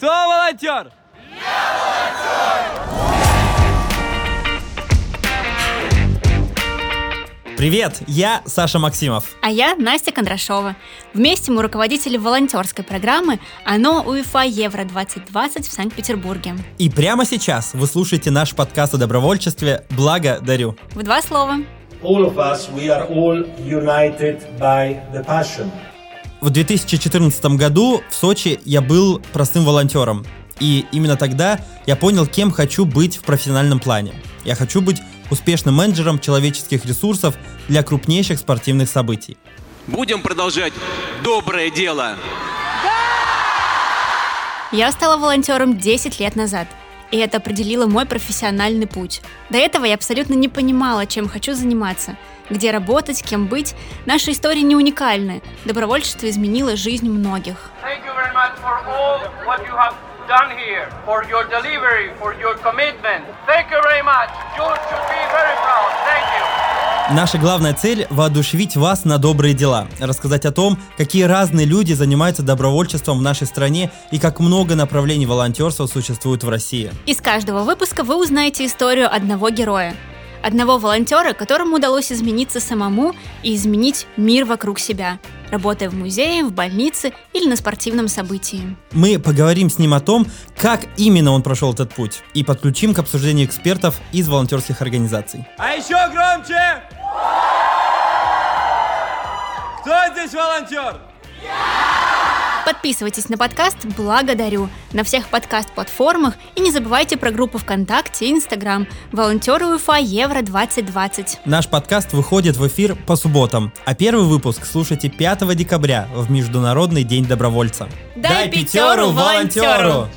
Кто волонтер? Привет, я Саша Максимов. А я Настя Кондрашова. Вместе мы руководители волонтерской программы «Оно УЕФА Евро-2020» в Санкт-Петербурге. И прямо сейчас вы слушаете наш подкаст о добровольчестве «Благо дарю». В два слова. all of us, we are all united by the passion. В 2014 году в Сочи я был простым волонтером. И именно тогда я понял, кем хочу быть в профессиональном плане. Я хочу быть успешным менеджером человеческих ресурсов для крупнейших спортивных событий. Будем продолжать доброе дело. Я стала волонтером 10 лет назад, и это определило мой профессиональный путь. До этого я абсолютно не понимала, чем хочу заниматься, где работать, кем быть. Наши истории не уникальны. Добровольчество изменило жизнь многих. Thank you very much. You should be very proud. Thank you. Наша главная цель – воодушевить вас на добрые дела, рассказать о том, какие разные люди занимаются добровольчеством в нашей стране и как много направлений волонтерства существует в России. Из каждого выпуска вы узнаете историю одного героя. Одного волонтера, которому удалось измениться самому и изменить мир вокруг себя, работая в музее, в больнице или на спортивном событии. Мы поговорим с ним о том, как именно он прошел этот путь, и подключим к обсуждению экспертов из волонтерских организаций. А еще громче! Здесь волонтер? Подписывайтесь на подкаст «Благодарю» на всех подкаст-платформах и не забывайте про группу ВКонтакте и Инстаграм «Волонтеры УЕФА Евро-2020». Наш подкаст выходит в эфир по субботам, а первый выпуск слушайте 5 декабря в Международный день добровольца. Дай пятеру волонтеру!